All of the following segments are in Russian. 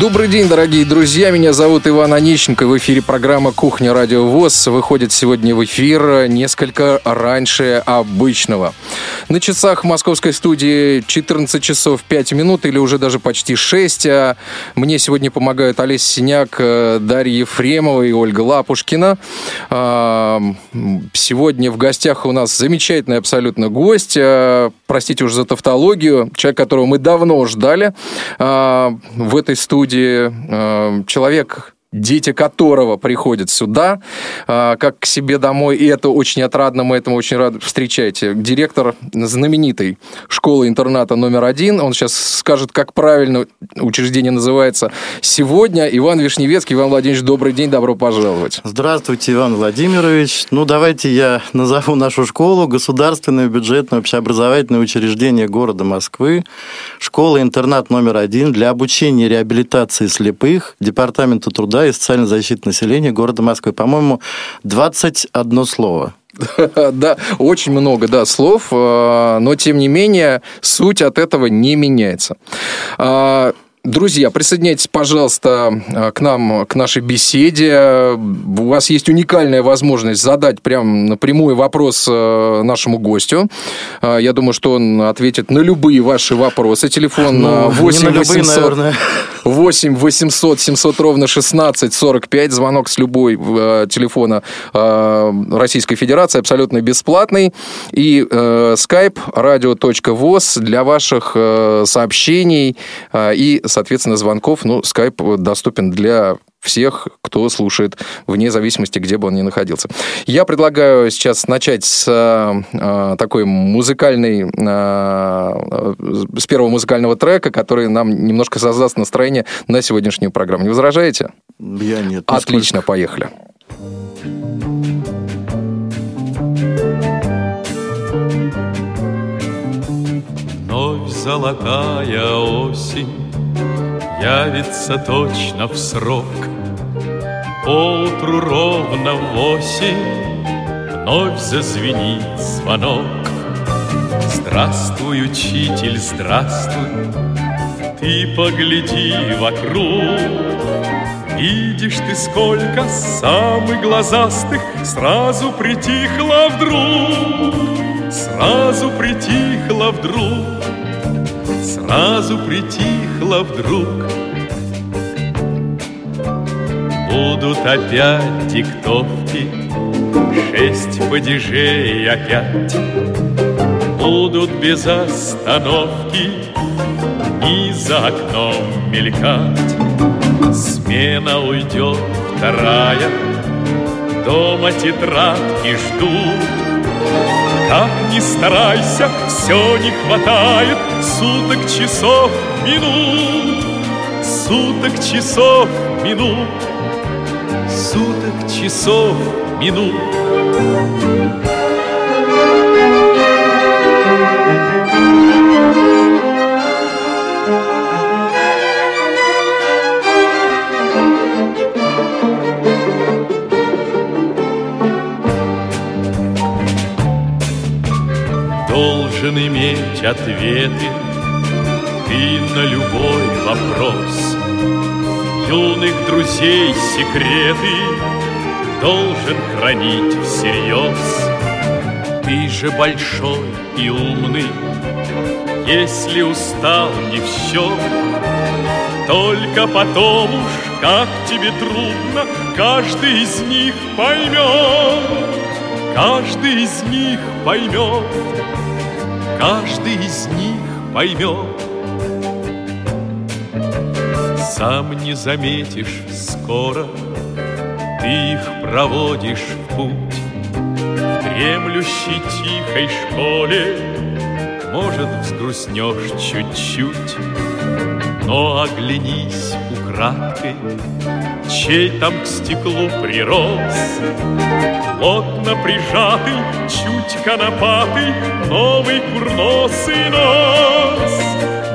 Добрый день, дорогие друзья. Меня зовут Иван Онищенко. В эфире программа «Кухня Радио ВОЗ» выходит сегодня в эфир несколько раньше обычного. На часах московской студии 14 часов 5 минут или уже даже почти 6. А мне сегодня помогают Олеся Синяк, э, Дарья Ефремова и Ольга Лапушкина. А, сегодня в гостях у нас замечательный абсолютно гость. А, простите уже за тавтологию. Человек, которого мы давно ждали в этой студии студии э, человек дети которого приходят сюда, а, как к себе домой, и это очень отрадно, мы этому очень рады встречайте. Директор знаменитой школы-интерната номер один, он сейчас скажет, как правильно учреждение называется сегодня. Иван Вишневецкий. Иван Владимирович, добрый день, добро пожаловать. Здравствуйте, Иван Владимирович. Ну, давайте я назову нашу школу Государственное бюджетное общеобразовательное учреждение города Москвы, школа-интернат номер один для обучения и реабилитации слепых, Департамента труда и социальной защиты населения города Москвы. По-моему, 21 слово. Да, очень много, да, слов, э, но тем не менее суть от этого не меняется. Друзья, присоединяйтесь, пожалуйста, э, к нам, к нашей беседе. У вас есть уникальная возможность задать прям напрямую вопрос э, нашему гостю. Э, я думаю, что он ответит на любые ваши вопросы. Телефон ну, 8 800, любые, 8 800 700 ровно 16 45. Звонок с любой телефона Российской Федерации абсолютно бесплатный. И skype radio.voz для ваших сообщений и соответственно, звонков, ну, Skype доступен для всех, кто слушает, вне зависимости, где бы он ни находился. Я предлагаю сейчас начать с э, такой музыкальной, э, с первого музыкального трека, который нам немножко создаст настроение на сегодняшнюю программу. Не возражаете? Я нет. Отлично, поехали. Вновь золотая осень явится точно в срок. Поутру ровно в восемь вновь зазвенит звонок. Здравствуй, учитель, здравствуй, ты погляди вокруг. Видишь ты, сколько самых глазастых Сразу притихло вдруг, Сразу притихло вдруг, Сразу притихло вдруг. Будут опять диктовки Шесть падежей опять. Будут без остановки И за окном мелькать. Смена уйдет вторая Дома тетрадки ждут Как ни старайся, все не хватает. Суток, часов, минут. Суток, часов, минут. Суток, часов, минут ответы ты на любой вопрос. Юных друзей секреты Должен хранить всерьез. Ты же большой и умный Если устал не все Только потом уж как тебе трудно Каждый из них поймет Каждый из них поймет Каждый из них поймет сам не заметишь скоро, Ты их проводишь в путь. В дремлющей тихой школе, Может, взгрустнешь чуть-чуть, Но оглянись украдкой, Кощей там к стеклу прирос. Плотно прижатый, чуть конопатый, Новый курносый нос,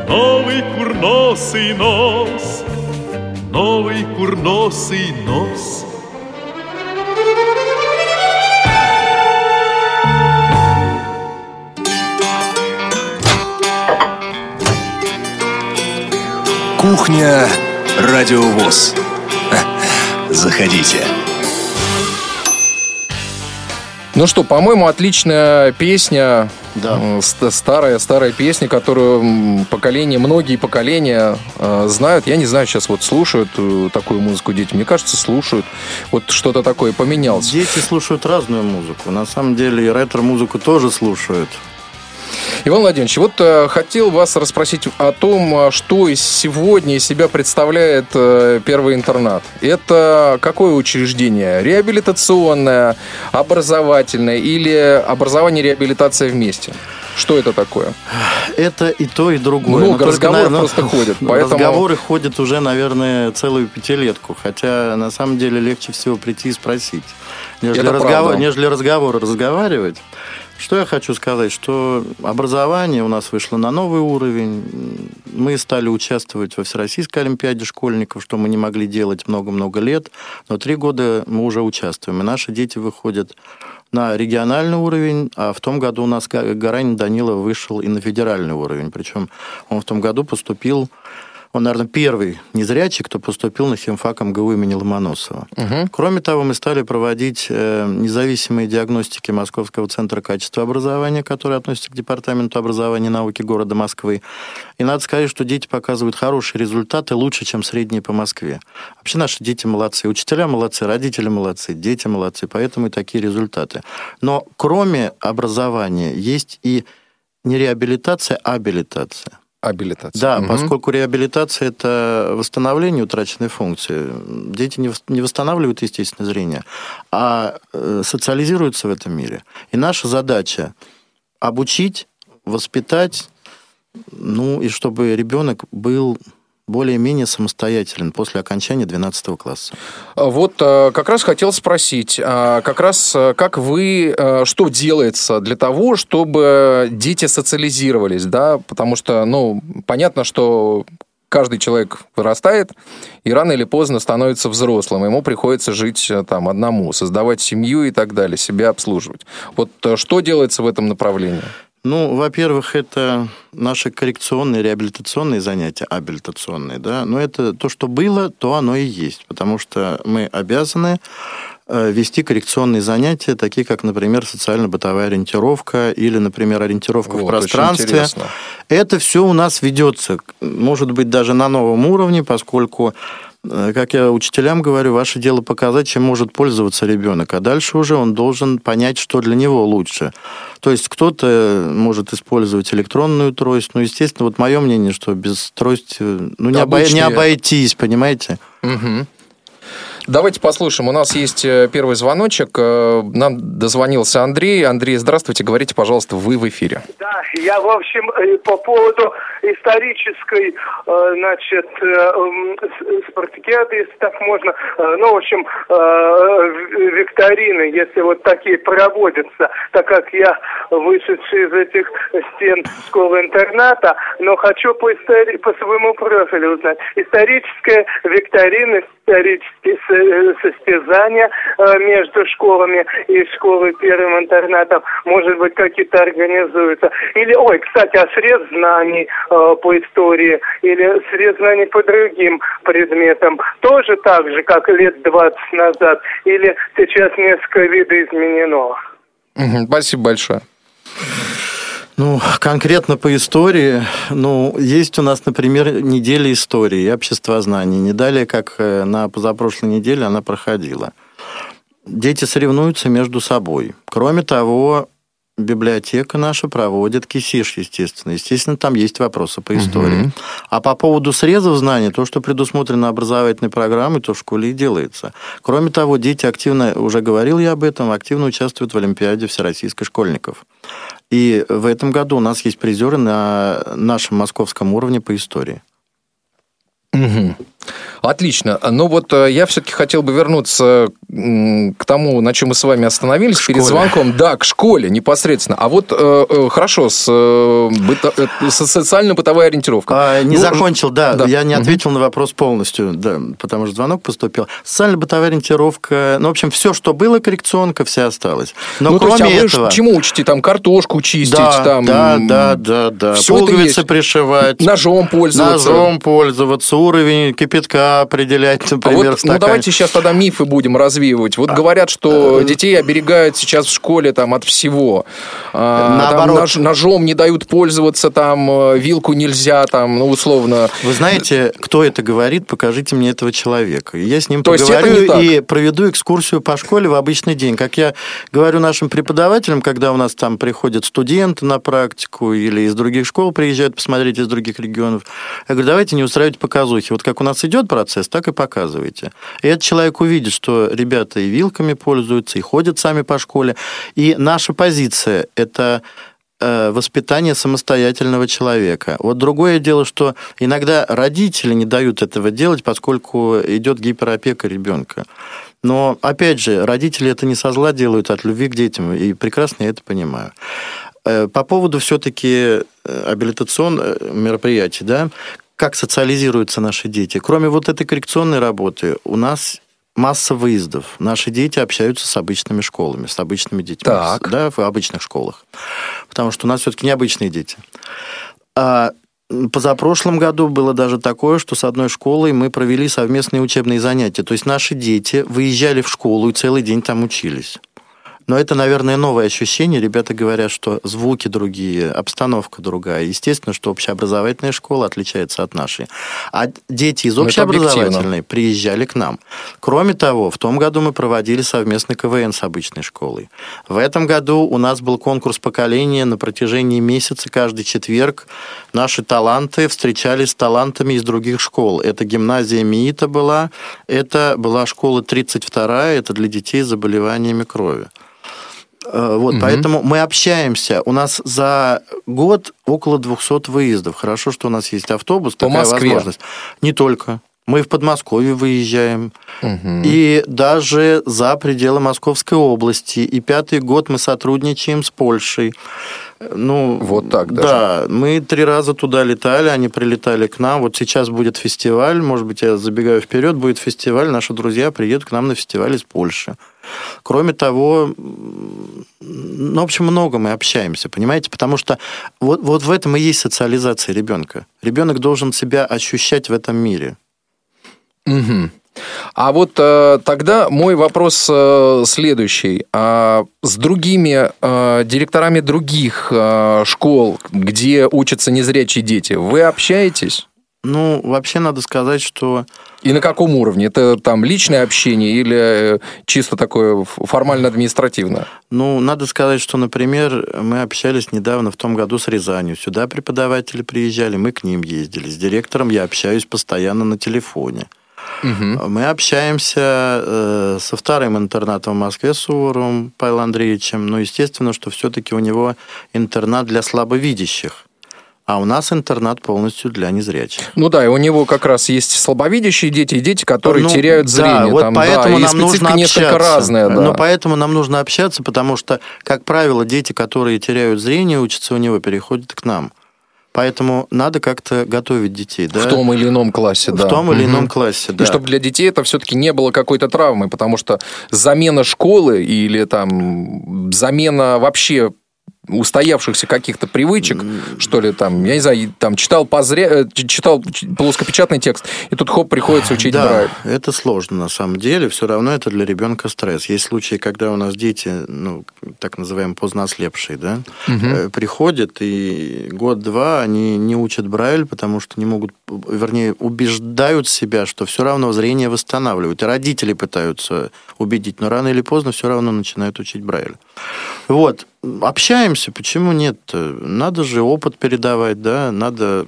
Новый курносый нос, Новый курносый нос. Кухня Радиовоз. Заходите. Ну что, по-моему, отличная песня. Да. Старая, старая песня, которую м, поколения, многие поколения э, знают. Я не знаю, сейчас вот слушают э, такую музыку дети. Мне кажется, слушают. Вот что-то такое поменялось. Дети слушают разную музыку. На самом деле и ретро-музыку тоже слушают. Иван Владимирович, вот э, хотел вас расспросить о том, э, что из сегодня из себя представляет э, первый интернат. Это какое учреждение? Реабилитационное, образовательное или образование и реабилитация вместе? Что это такое? Это и то, и другое. Много Но только, разговоров наверное, просто ходят, поэтому- Разговоры ходят уже, наверное, целую пятилетку. Хотя, на самом деле, легче всего прийти и спросить. Нежели, Это разговор, нежели разговоры разговаривать. Что я хочу сказать, что образование у нас вышло на новый уровень. Мы стали участвовать во Всероссийской Олимпиаде школьников, что мы не могли делать много-много лет. Но три года мы уже участвуем. И наши дети выходят на региональный уровень, а в том году у нас Га- Гаранин Данила вышел и на федеральный уровень. Причем он в том году поступил, он, наверное, первый незрячий, кто поступил на химфак МГУ имени Ломоносова. Кроме того, мы стали проводить э, независимые диагностики Московского центра качества образования, который относится к Департаменту образования и науки города Москвы. И надо сказать, что дети показывают хорошие результаты, лучше, чем средние по Москве. Вообще наши дети молодцы, учителя молодцы, родители молодцы, дети молодцы, поэтому и такие результаты. Но кроме образования есть и не реабилитация, а абилитация. Абилитация. Да, Мгм. поскольку реабилитация – это восстановление утраченной функции. Дети не восстанавливают естественное зрение, а э, социализируются в этом мире. И наша задача – обучить, воспитать, ну, и чтобы ребенок был более-менее самостоятелен после окончания 12 класса. Вот э, как раз хотел спросить, а, как раз э, как вы, э, что делается для того, чтобы дети социализировались, да, потому что, ну, понятно, что каждый человек вырастает и рано или поздно становится взрослым, ему приходится жить э, там одному, создавать семью и так далее, себя обслуживать. Вот э, что делается в этом направлении? Ну, во-первых, это наши коррекционные, реабилитационные занятия, абилитационные, да, но это то, что было, то оно и есть, потому что мы обязаны э, вести коррекционные занятия, такие как, например, социально-бытовая ориентировка или, например, ориентировка в Вот, очень пространстве. Это все у нас ведется, может быть, даже на новом уровне, поскольку, как я учителям говорю, ваше дело показать, чем может пользоваться ребенок, а дальше уже он должен понять, что для него лучше. То есть кто-то может использовать электронную трость, ну, естественно, вот мое мнение, что без трости ну, не, обой- не обойтись, понимаете? Мгм. Давайте послушаем. У нас есть э, первый звоночек. Э, Нам дозвонился Андрей. Андрей, здравствуйте. Говорите, пожалуйста, вы в эфире. Да, я, в общем, э, по поводу исторической, значит, спартакиады, если так можно, ну, в общем, викторины, если вот такие проводятся, так как я вышедший из этих стен школы-интерната, но хочу по, истори- по своему профилю узнать. Историческая викторина, э, состязания э, между школами и школой первым интернатом, может быть, какие-то организуются. Или, ой, кстати, а срез знаний э, по истории или срез знаний по другим предметам тоже так же, как лет 20 назад? Или сейчас несколько видоизменено? Спасибо большое. Ну, конкретно по истории, ну, есть у нас, например, неделя истории и общества знаний. Не далее, как э, на позапрошлой неделе она проходила. Дети соревнуются между собой. Кроме того, библиотека наша проводит кисиш, естественно. Естественно, там есть вопросы по истории. А по поводу срезов знаний, то, что предусмотрено образовательной программой, то в школе и делается. Кроме того, дети активно, уже говорил я об этом, активно участвуют в Олимпиаде Всероссийской школьников. И в этом году у нас есть призеры на нашем московском уровне по истории. Мгм. Отлично. Но вот э, я все-таки хотел бы вернуться к тому, на чем мы с вами остановились К перед школе. звонком. Да, к школе непосредственно. А вот э, э, хорошо, с, э, быто- э, с социально-бытовой ориентировкой. А, не Ну, закончил, да, да. я не ответил на вопрос полностью, да, потому что звонок поступил. Социально-бытовая ориентировка, ну, в общем, все, что было коррекционка, все осталось. Но ну, то есть, кроме а этого... чему учите? Там картошку чистить, да, там... да, да, да, да. это Пуговицы пришивать. Ножом пользоваться. Ножом пользоваться, уровень кипятка определять, А например, вот, в ну, давайте сейчас тогда мифы будем развеивать. Вот говорят, что детей оберегают сейчас в школе там от всего. А, там Наоборот. нож- ножом не дают пользоваться, там э, вилку нельзя, там, ну, условно. Вы знаете, кто это говорит, покажите мне этого человека. Я с ним То поговорю и проведу экскурсию по школе в обычный день. Как я говорю нашим преподавателям, когда у нас там приходят студенты на практику или из других школ приезжают посмотреть из других регионов, я говорю, давайте не устраивать показухи. Вот как у нас идет процесс, так и показывайте. И этот человек увидит, что ребята и вилками пользуются, и ходят сами по школе. И наша позиция – это э, воспитание самостоятельного человека. Вот другое дело, что иногда родители не дают этого делать, поскольку идет гиперопека ребенка. Но, опять же, родители это не со зла делают, а от любви к детям, и прекрасно я это понимаю. Э, По поводу все-таки абилитационных мероприятий, да, как социализируются наши дети. Кроме вот этой коррекционной работы, у нас масса выездов. Наши дети общаются с обычными школами, с обычными детьми, Так. да, в обычных школах. Потому что у нас все-таки необычные дети. А позапрошлом году было даже такое, что с одной школой мы провели совместные учебные занятия. То есть наши дети выезжали в школу и целый день там учились. Но это, наверное, новое ощущение. Ребята говорят, что звуки другие, обстановка другая. Естественно, что общеобразовательная школа отличается от нашей. А дети из Ну, общеобразовательной приезжали к нам. Кроме того, в том году мы проводили совместный КВН с обычной школой. В этом году у нас был конкурс поколения на протяжении месяца. Каждый четверг наши таланты встречались с талантами из других школ. Это гимназия МИИТа была, это была школа 32 это для детей с заболеваниями крови. Э, Вот, поэтому мы общаемся. У нас за год около 200 выездов. Хорошо, что у нас есть автобус, По такая Москве? возможность. Не только. Мы в Подмосковье выезжаем. И даже за пределы Московской области. И пятый год мы сотрудничаем с Польшей. Ну, Вот так даже. Да, мы три раза туда летали, они прилетали к нам. Вот сейчас будет фестиваль, может быть, я забегаю вперед, будет фестиваль, наши друзья приедут к нам на фестиваль из Польши. Кроме того, ну, в общем, много мы общаемся, понимаете? Потому что вот, вот в этом и есть социализация ребенка. Ребенок должен себя ощущать в этом мире. Мгм. А вот э, тогда мой вопрос э, следующий. А с другими э, директорами других э, школ, где учатся незрячие дети, вы общаетесь? Ну, вообще надо сказать, что И на каком уровне? Это там личное общение или э, чисто такое формально-административное? Ну, надо сказать, что, например, мы общались недавно в том году с Рязанью. Сюда преподаватели приезжали, мы к ним ездили. С директором я общаюсь постоянно на телефоне. Мы общаемся э, со вторым интернатом в Москве, Суворовым Павлом Андреевичем. Но, естественно, что все-таки у него интернат для слабовидящих. А у нас интернат полностью для незрячих. Ну да, и у него как раз есть слабовидящие дети и дети, которые Ну, теряют да, зрение. вот там, поэтому да, нам нужно общаться. разная. Да. Но поэтому нам нужно общаться, потому что, как правило, дети, которые теряют зрение, учатся у него, переходят к нам. Поэтому надо как-то готовить детей, да? В том или ином классе, да. В том или ином классе, да. И чтобы для детей это все-таки не было какой-то травмы, потому что замена школы или там замена вообще устоявшихся каких-то привычек, что ли, там, я не знаю, там читал позря... э, читал плоскопечатный текст, и тут хоп, приходится учить да, Брайль. это сложно на самом деле. Все равно это для ребенка стресс. Есть случаи, когда у нас дети, ну, так называемые поздно ослепшие, да, э, приходят, и год-два они не учат Брайль, потому что не могут, вернее, убеждают себя, что все равно зрение восстанавливают. И родители пытаются убедить, но рано или поздно все равно начинают учить Брайль. Вот. Общаемся, почему нет? Надо же опыт передавать, да, надо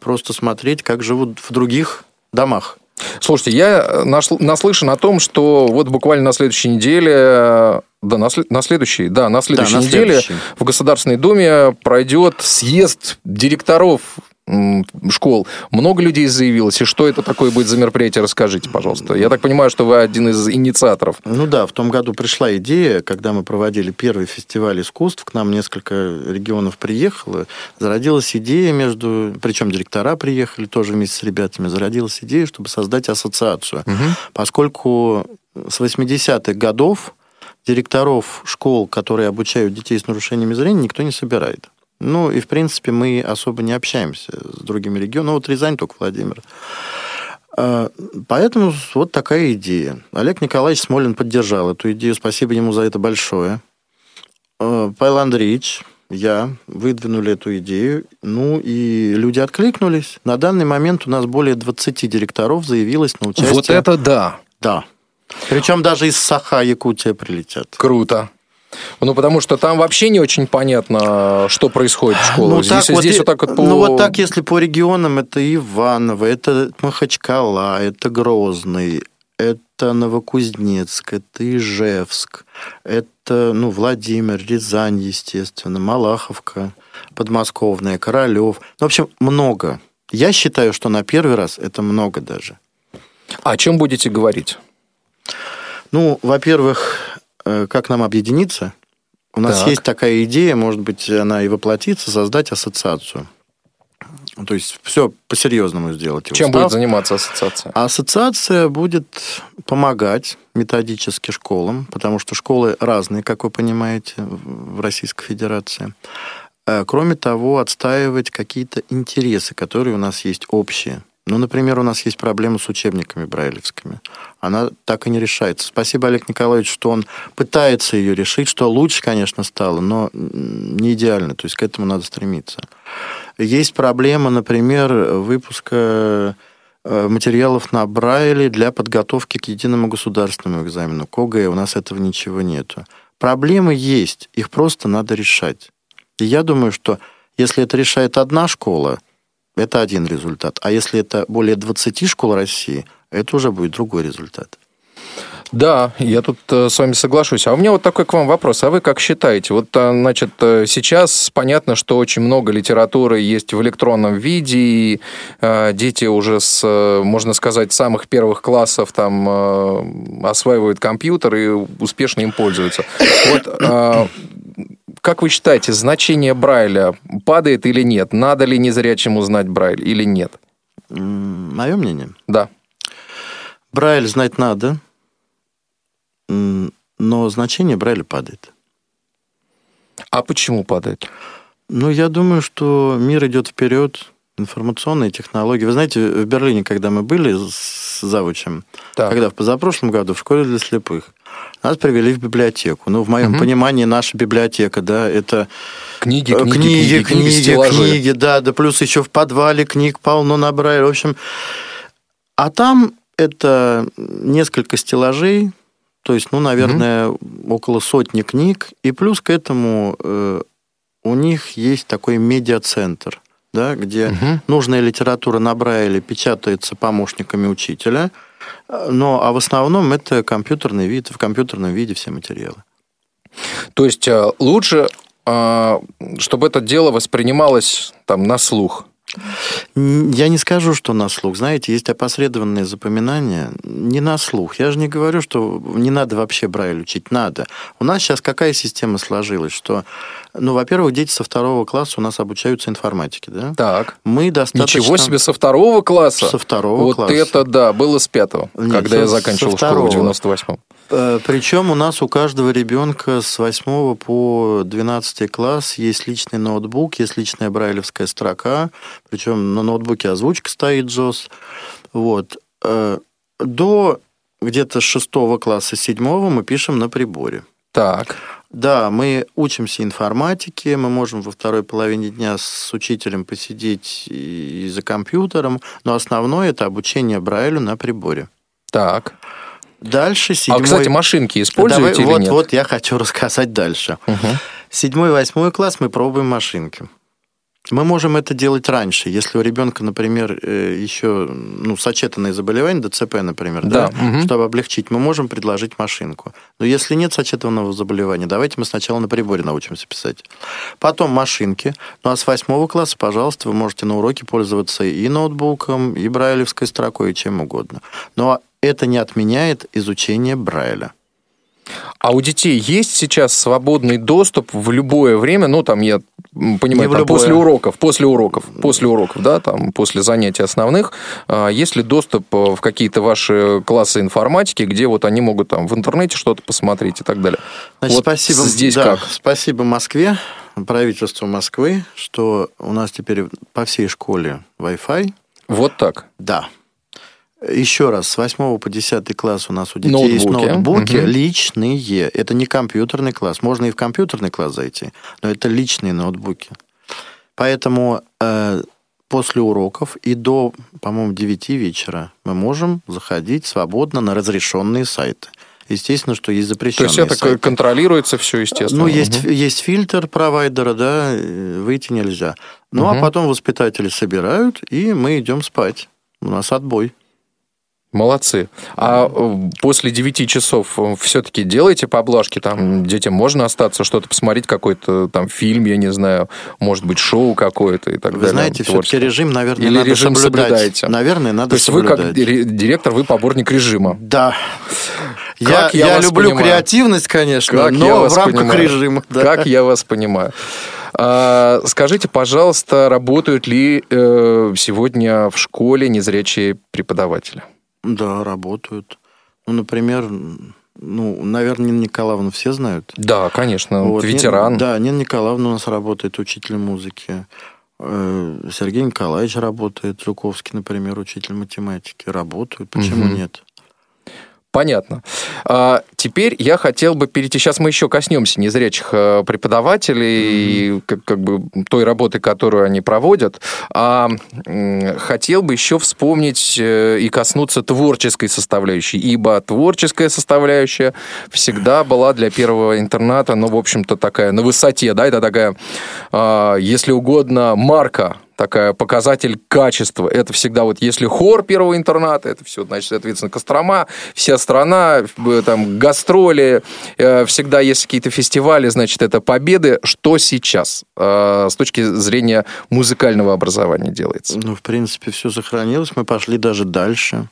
просто смотреть, как живут в других домах. Слушайте, я нашл- наслышан о том, что вот буквально на следующей неделе, э, да, на, на следующей, да, на следующей на неделе следующей. в Государственной Думе пройдет съезд директоров школ. Много людей заявилось. И что это такое будет за мероприятие, расскажите, пожалуйста. Я так понимаю, что вы один из инициаторов. Ну да, в том году пришла идея, когда мы проводили первый фестиваль искусств, к нам несколько регионов приехало, зародилась идея между, причем директора приехали тоже вместе с ребятами, зародилась идея, чтобы создать ассоциацию. Поскольку с 80-х годов директоров школ, которые обучают детей с нарушениями зрения, никто не собирает. Ну, и, в принципе, мы особо не общаемся с другими регионами. Ну, вот Рязань только Владимир. А, Поэтому вот такая идея. Олег Николаевич Смолин поддержал эту идею. Спасибо ему за это большое. А, Павел Андреевич, я выдвинули эту идею. Ну, и люди откликнулись. На данный момент у нас более 20 директоров заявилось на участие. Вот это да. Да. Причем даже из Саха, Якутия прилетят. Круто. Ну, потому что там вообще не очень понятно, что происходит в школе. Ну, здесь так вот, здесь и- вот так вот по... ну, вот так, если по регионам, это Иваново, это Махачкала, это Грозный, это Новокузнецк, это Ижевск, это, ну, Владимир, Рязань, естественно, Малаховка, Подмосковная, Королев. Ну, в общем, много. Я считаю, что на первый раз это много даже. О чем будете говорить? Ну, во-первых, как нам объединиться? У нас Так. есть такая идея, может быть, она и воплотится, создать ассоциацию. То есть все по-серьезному сделать. Чем устав. будет заниматься ассоциация? Ассоциация будет помогать методически школам, потому что школы разные, как вы понимаете, в Российской Федерации. Э, Кроме того, отстаивать какие-то интересы, которые у нас есть общие. Ну, например, у нас есть проблема с учебниками брайлевскими. Она так и не решается. Спасибо, Олег Николаевич, что он пытается ее решить, что лучше, конечно, стало, но не идеально. То есть к этому надо стремиться. Есть проблема, например, выпуска э, материалов на Брайле для подготовки к единому государственному экзамену. к у нас этого ничего нету. Проблемы есть, их просто надо решать. И я думаю, что если это решает одна школа, это один результат. А если это более 20 школ России, это уже будет другой результат. Да, я тут э, с вами соглашусь. А у меня вот такой к вам вопрос. А вы как считаете? Вот, э, значит, э, сейчас понятно, что очень много литературы есть в электронном виде, и дети уже с, можно сказать, самых первых классов там осваивают компьютер и успешно им пользуются. Вот как вы считаете, значение Брайля падает или нет? Надо ли незрячему знать Брайль или нет? Мое мнение? Да. Брайль знать надо, но значение Брайля падает. А почему падает? Ну, я думаю, что мир идет вперед, информационные технологии. Вы знаете, в Берлине, когда мы были с завучем, Так. когда в позапрошлом году в школе для слепых, нас привели в библиотеку. Ну, в моем Мгм. понимании, наша библиотека, да, это Книги, э, книги, книги, книги, стеллажи. книги, да, да, плюс еще в подвале книг полно на Брайле. В общем, а там это несколько стеллажей, то есть, ну, наверное, около сотни книг, и плюс к этому э, у них есть такой медиацентр, да, где Мгм. нужная литература на Брайле печатается помощниками учителя, э, но а в основном это компьютерный вид, в компьютерном виде все материалы. То есть э, лучше, э, чтобы это дело воспринималось там на слух. Я не скажу, что на слух. Знаете, есть опосредованные запоминания не на слух. Я же не говорю, что не надо вообще Брайль учить. Надо. У нас сейчас какая система сложилась? Что, ну, во-первых, дети со второго класса у нас обучаются информатике, да? Так. Мы достаточно... Ничего себе, со второго класса? Со второго вот класса. это да, было с пятого, Нет, когда я заканчивал школу в 98-м. Э, Причем у нас у каждого ребенка с 8 по 12 класс есть личный ноутбук, есть личная брайлевская строка, причем на ноутбуке озвучка стоит JOS. Вот. Э, До где-то 6 класса, 7 мы пишем на приборе. Так. Да, мы учимся информатике, мы можем во второй половине дня с учителем посидеть и и за компьютером, но основное это обучение Брайлю на приборе. Так. Дальше седьмой... А, кстати, машинки используете Давай, или вот, нет? вот я хочу рассказать дальше. Мгм. Седьмой, восьмой класс мы пробуем машинки. Мы можем это делать раньше. Если у ребенка, например, э, еще ну, сочетанные заболевания, ДЦП, например, да, Да, мгм. чтобы облегчить, мы можем предложить машинку. Но если нет сочетанного заболевания, давайте мы сначала на приборе научимся писать. Потом машинки. Ну а с восьмого класса, пожалуйста, вы можете на уроке пользоваться и ноутбуком, и брайлевской строкой, и чем угодно. Но это не отменяет изучение Брайля. А у детей есть сейчас свободный доступ в любое время, ну, там, я понимаю, там, после уроков, после уроков, после уроков, да, там, после занятий основных, а, есть ли доступ э, в какие-то ваши классы информатики, где вот они могут там в интернете что-то посмотреть и так далее? Значит, Вот спасибо. здесь да, как? Спасибо Москве, правительству Москвы, что у нас теперь по всей школе Wi-Fi. Вот так. Да. Еще раз, с 8 по 10 класс у нас у детей есть Ноутбуки. ноутбуки Мгм. личные. Это не компьютерный класс. Можно и в компьютерный класс зайти, но это личные ноутбуки. Поэтому э, после уроков и до, по-моему, 9 вечера мы можем заходить свободно на разрешенные сайты. Естественно, что есть То запрещенные есть это сайты. контролируется все, естественно. Ну, есть, Мгм. есть фильтр провайдера, да, э, выйти нельзя. Ну, Мгм. а потом воспитатели собирают, и мы идем спать. У нас отбой. Молодцы. А э, после 9 часов все-таки делаете поблажки? Там детям можно остаться, что-то посмотреть, какой-то там фильм, я не знаю, может быть, шоу какое-то и так Вы далее. знаете, все-таки режим, наверное, Или надо режим соблюдать. соблюдаете? Наверное, надо То есть вы соблюдать. как ди- директор, вы поборник режима. Да. Я, Как я я вас люблю понимаю. креативность, конечно, Как я но в рамках понимаю. режима. да. Как я вас понимаю. А, скажите, пожалуйста, работают ли э, сегодня в школе незрячие преподаватели? Да, работают. Ну, например, ну, наверное, Нина Николаевну все знают. Да, конечно, Вот, ветеран. Нина- да, Нина Николаевна у нас работает учитель музыки. Э, Сергей Николаевич работает, Жуковский, например, учитель математики. Работают, почему Мгм. нет? Понятно. А, теперь я хотел бы перейти. Сейчас мы еще коснемся незрячих э, преподавателей и как, как бы той работы, которую они проводят. А хотел бы еще вспомнить э, и коснуться творческой составляющей, ибо творческая составляющая всегда была для первого интерната, ну, в общем-то, такая на высоте, да, это такая, а, если угодно, марка такая показатель качества. Это всегда вот если хор первого интерната, это все, значит, соответственно, Кострома, вся страна, там, гастроли, э, всегда есть какие-то фестивали, значит, это победы. Что сейчас э, с точки зрения музыкального образования делается? Ну, в принципе, все сохранилось. Мы пошли даже дальше.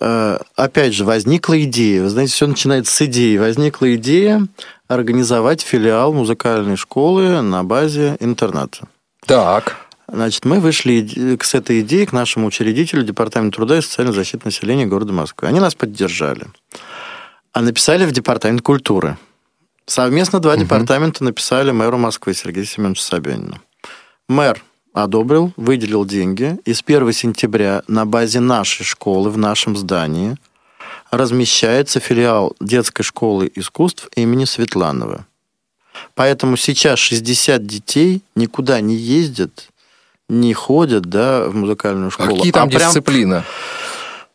Э, Опять же, возникла идея. Вы знаете, все начинается с идеи. Возникла идея организовать филиал музыкальной школы на базе интерната. Так. Значит, мы вышли с этой идеей к нашему учредителю Департаменту труда и социальной защиты населения города Москвы. Они нас поддержали. А написали в Департамент культуры. Совместно два департамента написали мэру Москвы Сергею Семеновичу Собянину. Мэр одобрил, выделил деньги. И с 1 сентября на базе нашей школы в нашем здании размещается филиал детской школы искусств имени Светланова. Поэтому сейчас 60 детей никуда не ездят, не ходят да, в музыкальную школу. Какие там а прям- дисциплины?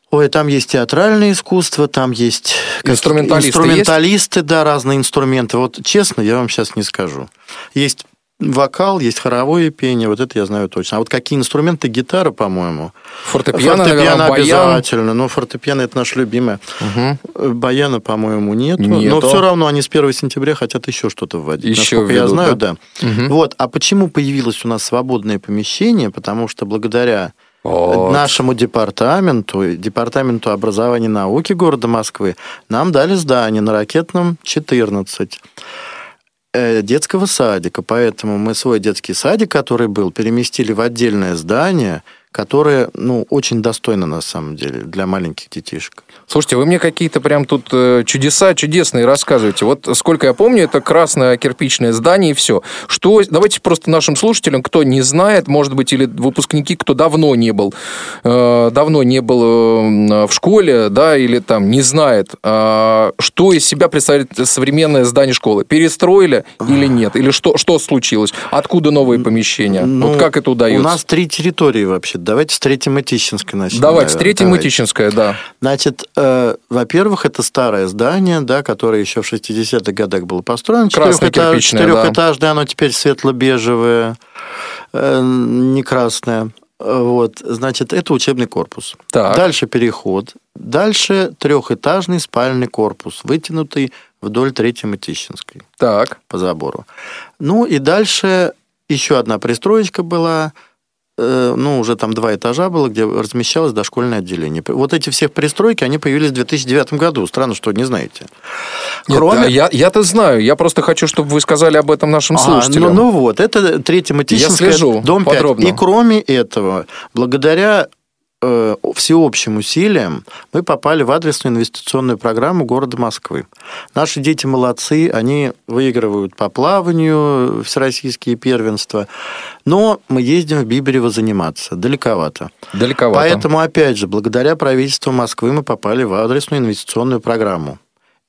Ой, там есть театральное искусство, там есть... Инструменталисты Инструменталисты, да, разные инструменты. Вот честно, я вам сейчас не скажу. Есть вокал, есть хоровое пение, вот это я знаю точно. А вот какие инструменты? Гитара, по-моему. Фортепиано, наверное, баян. обязательно. Ну, фортепиано это наше любимое. Мгм. Баяна, по-моему, нету. Нету. Но все равно они с 1 сентября хотят еще что-то вводить. Еще Насколько я введут, знаю, да? да. Мгм. Вот. А почему появилось у нас свободное помещение? Потому что благодаря Вот. нашему департаменту, департаменту образования и науки города Москвы, нам дали здание на ракетном 14 э, детского садика. Поэтому мы свой детский садик, который был, переместили в отдельное здание, которое, ну, очень достойно на самом деле для маленьких детишек. Слушайте, вы мне какие-то прям тут э, чудеса чудесные рассказываете. Вот сколько я помню, это красное кирпичное здание и все. Что, давайте просто нашим слушателям, кто не знает, может быть, или выпускники, кто давно не был, э, давно не был э, в школе, да, или там не знает, э, что из себя представляет современное здание школы. Перестроили или нет? Или что, что случилось? Откуда новые помещения? Ну, вот как это удается? У нас три территории вообще Значит, давайте с Третьей Мытищинской начнем. Давайте, наверное. Третья Давайте. Мытищинская, да. Значит, э, во-первых, это старое здание, да, которое еще в 60-х годах было построено. Четырехэтаж- кирпичное, да. Четырехэтажное, оно теперь светло-бежевое, э, не красное. Вот, значит, это учебный корпус. Так. Дальше переход. Дальше трехэтажный спальный корпус, вытянутый вдоль Третьей Мытищинской Так. по забору. Ну и дальше еще одна пристроечка была, ну уже там два этажа было, где размещалось дошкольное отделение. Вот эти все пристройки, они появились в 2009 году. Странно, что не знаете. Нет, Кроме... а я, я-то знаю, я просто хочу, чтобы вы сказали об этом нашим А, слушателям. ну, ну вот, это Третья Мытищинская, слежу дом 5. подробно. И кроме этого, благодаря э, всеобщим усилиям мы попали в адресную инвестиционную программу города Москвы. Наши дети молодцы, они выигрывают по плаванию всероссийские первенства, но мы ездим в Биберево заниматься, далековато. Далековато. Поэтому, опять же, благодаря правительству Москвы мы попали в адресную инвестиционную программу.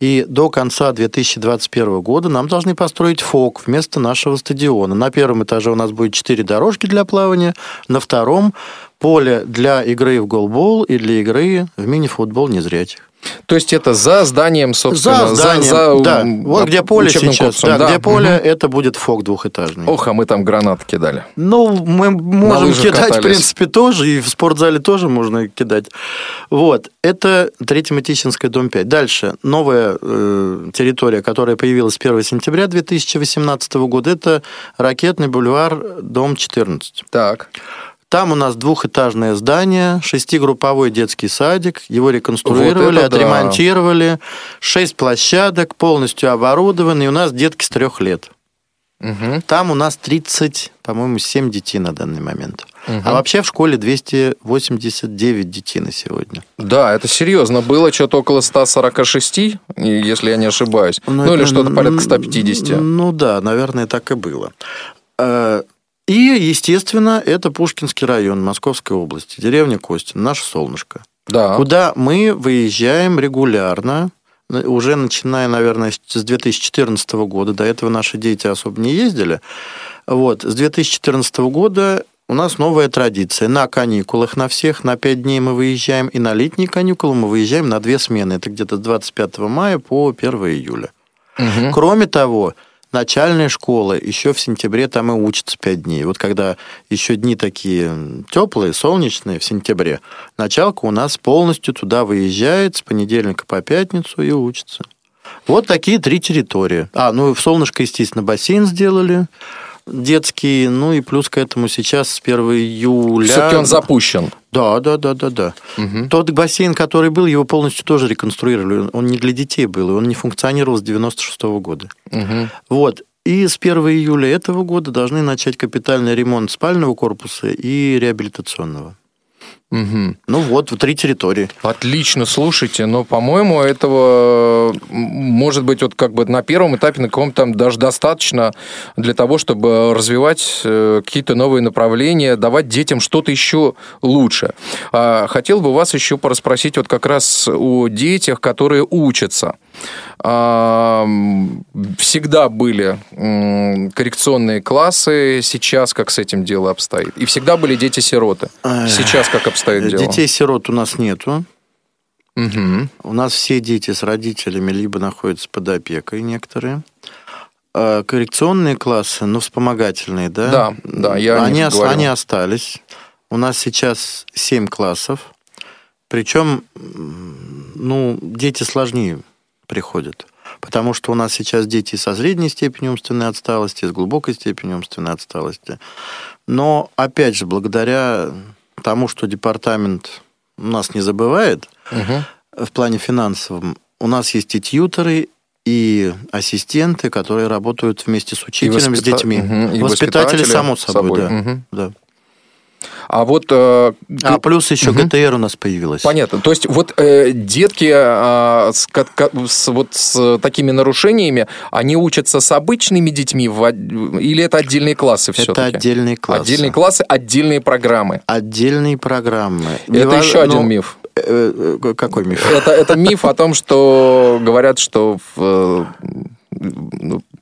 И до конца 2021 года нам должны построить ФОК вместо нашего стадиона. На первом этаже у нас будет 4 дорожки для плавания, на втором поле для игры в голбол и для игры в мини-футбол незрячих. То есть это за зданием, собственно, За зданием, за, да. м, Вот где поле сейчас, корпусом, да, где поле, Мгм. это будет ФОК двухэтажный. Ох, а мы там гранаты кидали. Ну, мы можем кидать, в катались. принципе, тоже, и в спортзале тоже можно кидать. Вот, это Третья Мытищинская, дом 5. Дальше, новая э, территория, которая появилась с 1 сентября 2018 года, это Ракетный бульвар, дом 14. Так. Там у нас двухэтажное здание, шестигрупповой детский садик. Его реконструировали, Вот это да. отремонтировали. Шесть площадок, полностью оборудованы. И у нас детки с трех лет. Мгм. Там у нас 30, по-моему, 7 детей на данный момент. Мгм. А вообще в школе 289 детей на сегодня. Да, это серьезно. Было что-то около 146, и- если я не ошибаюсь. Ну, или это, что-то порядка м, 150. Ну да, наверное, так и было. И, естественно, это Пушкинский район Московской области, деревня Костин, наше солнышко. Да. Куда мы выезжаем регулярно, уже начиная, наверное, с 2014 года. До этого наши дети особо не ездили. Вот. С 2014 года у нас новая традиция. На каникулах на всех на 5 дней мы выезжаем, и на летние каникулы мы выезжаем на две смены. Это где-то с 25 мая по 1 июля. Мгм. Кроме того, начальная школа еще в сентябре там и учатся 5 дней. Вот когда еще дни такие теплые, солнечные в сентябре, началка у нас полностью туда выезжает с понедельника по пятницу и учится. Вот такие три территории. А, ну в Солнышко, естественно, бассейн сделали детский, ну и плюс к этому сейчас с 1 июля... Все-таки он запущен. Да, да, да, да, да. Тот бассейн, который был, его полностью тоже реконструировали. Он не для детей был, и он не функционировал с 96 года. Мгм. Вот. И с 1 июля этого года должны начать капитальный ремонт спального корпуса и реабилитационного. Мгм. Ну вот, три территории. Отлично, слушайте, но, по-моему, этого, может быть, вот как бы на первом этапе на каком-то там даже достаточно для того, чтобы развивать э, какие-то новые направления, давать детям что-то еще лучше. А, Хотел бы вас еще порасспросить вот как раз о детях, которые учатся. А, Всегда были коррекционные классы, сейчас как с этим дело обстоит? И всегда были дети-сироты. Сейчас как обстоит дело? Детей-сирот у нас нету. Мгм. У нас все дети с родителями либо находятся под опекой некоторые. А Коррекционные классы, ну, вспомогательные, да? Да, да, я они, ос- говорю. они остались. У нас сейчас 7 классов. Причем, ну, дети сложнее приходят. Потому что у нас сейчас дети со средней степенью умственной отсталости, с глубокой степенью умственной отсталости. Но, опять же, благодаря тому, что департамент нас не забывает, Мгм. в плане финансовом, у нас есть и тьюторы, и ассистенты, которые работают вместе с учителем, с воспита- детьми. Мгм, и Воспитатели, воспитатели, само собой, собой. да. Мгм. да. А вот... э, А плюс еще Мгм. ГТР у нас появилась. Понятно. То есть вот э, детки а, с, с- вот с такими нарушениями, они учатся с обычными детьми в или это отдельные классы Это все-таки? отдельные классы. Отдельные классы, отдельные программы. Отдельные программы. Это Не еще ва- один ну, миф. э, э, Какой миф? Это, это миф о том, что говорят, что в, э, ну,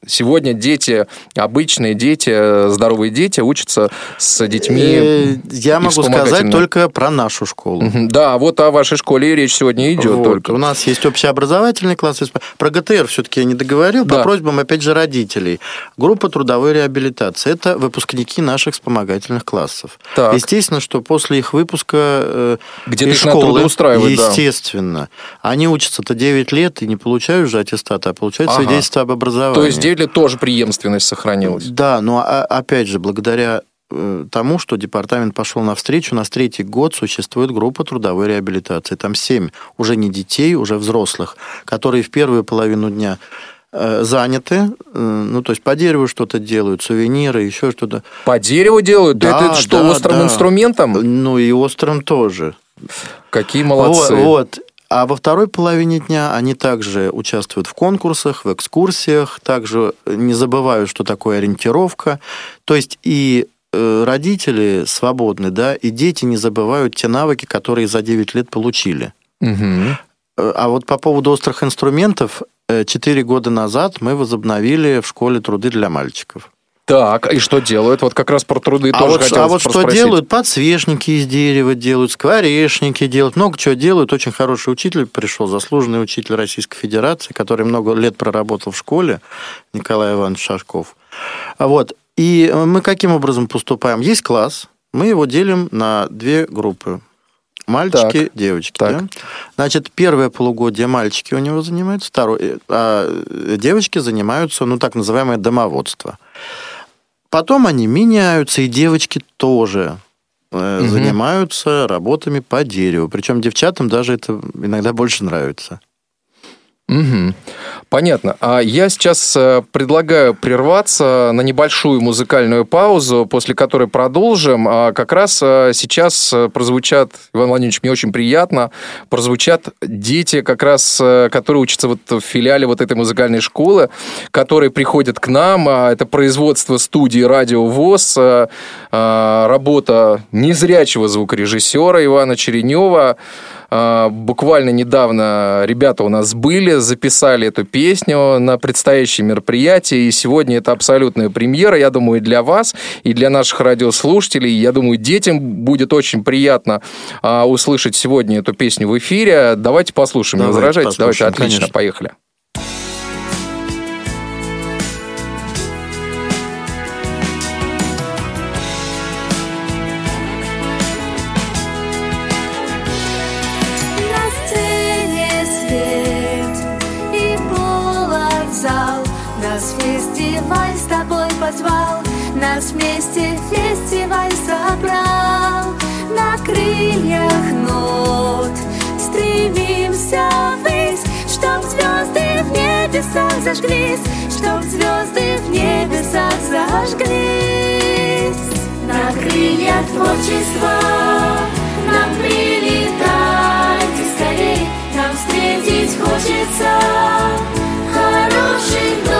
сегодня дети, обычные дети, здоровые дети учатся с детьми. Э, Я могу сказать только про нашу школу. Да, вот о вашей школе и речь сегодня идет Вот, только. У нас есть общеобразовательный класс. Про ГТР все-таки я не договорил. Да. По просьбам, опять же, родителей. Группа трудовой реабилитации. Это выпускники наших вспомогательных классов. Так. Естественно, что после их выпуска э, Где-то из школы, трудоустраивать, да. естественно, они учатся-то 9 лет и не получают уже аттестата, а получают Ага. свидетельство об образовании. То есть 9 лет тоже преемственность сохранилась. Да, но а- опять же, благодаря э, тому, что департамент пошел навстречу, у нас третий год существует группа трудовой реабилитации. Там семь уже не детей, уже взрослых, которые в первую половину дня э, заняты, э, ну, то есть по дереву что-то делают, сувениры, еще что-то. По дереву делают? Да, это, это что, да, острым да. инструментом? Ну, и острым тоже. Какие молодцы. Вот, вот. А во второй половине дня они также участвуют в конкурсах, в экскурсиях, также не забывают, что такое ориентировка. То есть и э, родители свободны, да, и дети не забывают те навыки, которые за 9 лет получили. Э, А вот по поводу острых инструментов, 4 года назад мы возобновили в школе труды для мальчиков. Так, и что делают? Вот как раз про труды А тоже вот, хотелось а вот что делают? Подсвечники из дерева делают, скворечники делают, много чего делают. Очень хороший учитель пришел, заслуженный учитель Российской Федерации, который много лет проработал в школе, Николай Иванович Шашков. А Вот. И мы каким образом поступаем? Есть класс, мы его делим на две группы. Мальчики, Так. девочки. Так. да? Значит, первое полугодие мальчики у него занимаются, второе, а девочки занимаются, ну, так называемое домоводство. Потом они меняются, и девочки тоже э, занимаются работами по дереву. Причем девчатам даже это иногда больше нравится. Мгм. Понятно. А я сейчас э, предлагаю прерваться на небольшую музыкальную паузу, после которой продолжим. А как раз э, сейчас э, прозвучат, Иван Владимирович, мне очень приятно, прозвучат дети, как раз, которые учатся вот в филиале вот этой музыкальной школы, которые приходят к нам. А Это производство студии «Радио ВОЗ», работа незрячего звукорежиссера Ивана Черенева. А, Буквально недавно ребята у нас были, записали эту песню на предстоящее мероприятие, и сегодня это абсолютная премьера, я думаю, и для вас, и для наших радиослушателей. Я думаю, детям будет очень приятно а, услышать сегодня эту песню в эфире. Давайте послушаем, не возражайте? Давайте, отлично, конечно. поехали. Небесах зажглись Чтоб звезды в небесах зажглись. На крыльях творчества Нам прилетать и скорей Нам встретить хочется Хороших, добрых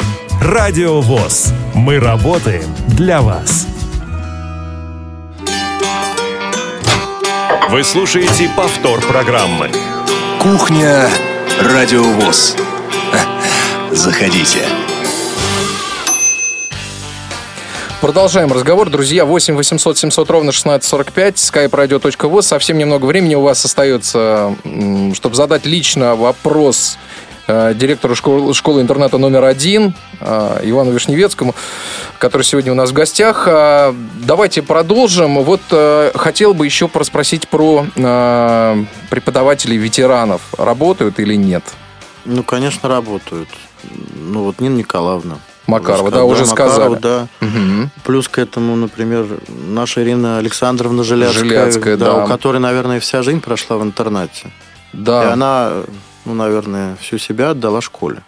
Радио ВОЗ. Мы работаем для вас. Вы слушаете повтор программы. Кухня Радио ВОЗ. Заходите. Продолжаем разговор. Друзья, 8 800 700 ровно 1645, skype-radio.voz. Совсем немного времени у вас остается, чтобы задать лично вопрос директору школы, школы-интерната номер один э, Ивану Вишневецкому, который сегодня у нас в гостях. А, Давайте продолжим. Вот э, хотел бы еще проспросить про э, преподавателей ветеранов. Работают или нет? Ну, конечно, работают. Ну, вот Нина Николаевна. Макарова, да, уже Макарова, сказали. да. Мгм. Плюс к этому, например, наша Ирина Александровна Желяцкая, Желяцкая, да. у которой, наверное, вся жизнь прошла в интернате. И Да. она, ну, наверное, всю себя отдала школе.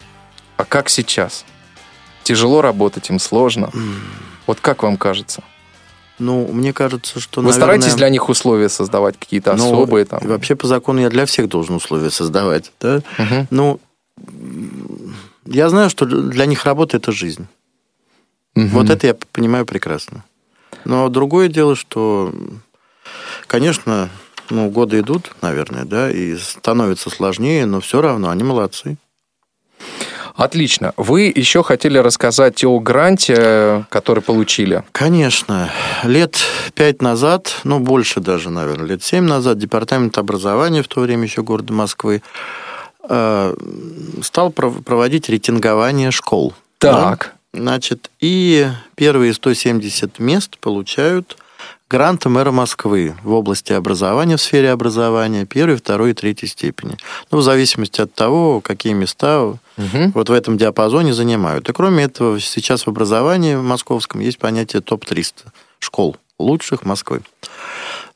А как сейчас? Тяжело работать, им сложно. Вот как вам кажется? Ну, мне кажется, что, Вы наверное... стараетесь для них условия создавать какие-то ну, особые там? Вообще, по закону, я для всех должен условия создавать, да? Мгм. Ну, я знаю, что для них работа – это жизнь. Мгм. Вот это я понимаю прекрасно. Но другое дело, что, конечно, ну, годы идут, наверное, да, и становится сложнее, но все равно они молодцы. Отлично. Вы еще хотели рассказать о гранте, который получили. Конечно, лет пять назад, ну, больше даже, наверное, лет семь назад, Департамент образования, в то время еще города Москвы, э, стал пров- проводить рейтингование школ. Так. Да? Значит, и первые 170 мест получают гранты мэра Москвы в области образования, в сфере образования, первой, второй и третьей степени. Ну, в зависимости от того, какие места Мгм. вот в этом диапазоне занимают. И кроме этого, сейчас в образовании московском есть понятие топ-300 школ лучших Москвы.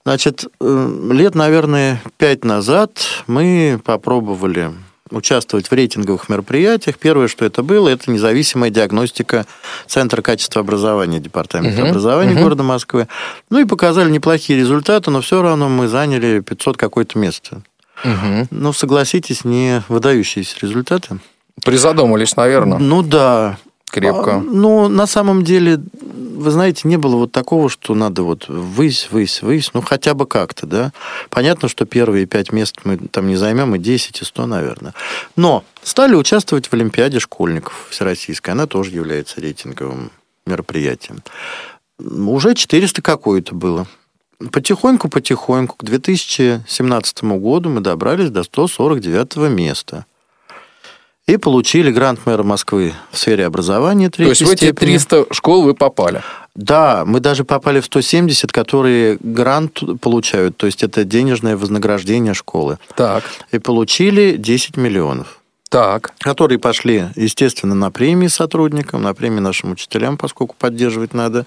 Значит, э, лет, наверное, пять назад мы попробовали участвовать в рейтинговых мероприятиях. Первое, что это было, это независимая диагностика Центра качества образования Департамента Мгм, образования мгм. города Москвы. Ну и показали неплохие результаты, но все равно мы заняли 500 какое-то место. Мгм. Ну, согласитесь, не выдающиеся результаты. Призадумались, наверное, Ну да. крепко. А, Ну, на самом деле, вы знаете, не было вот такого, что надо вот высь, высь, высь, ну, хотя бы как-то, да. Понятно, что первые пять мест мы там не займем, и 10, и 100, наверное. Но стали участвовать в Олимпиаде школьников всероссийской. Она тоже является рейтинговым мероприятием. Уже 400 какое-то было. Потихоньку-потихоньку к 2017 году мы добрались до 149 места. И получили грант мэра Москвы в сфере образования То есть в эти степени. 300 школ вы попали. Да, мы даже попали в 170, которые грант получают, то есть это денежное вознаграждение школы. Так, И получили 10 миллионов, так. которые пошли, естественно, на премии сотрудникам, на премии нашим учителям, поскольку поддерживать надо,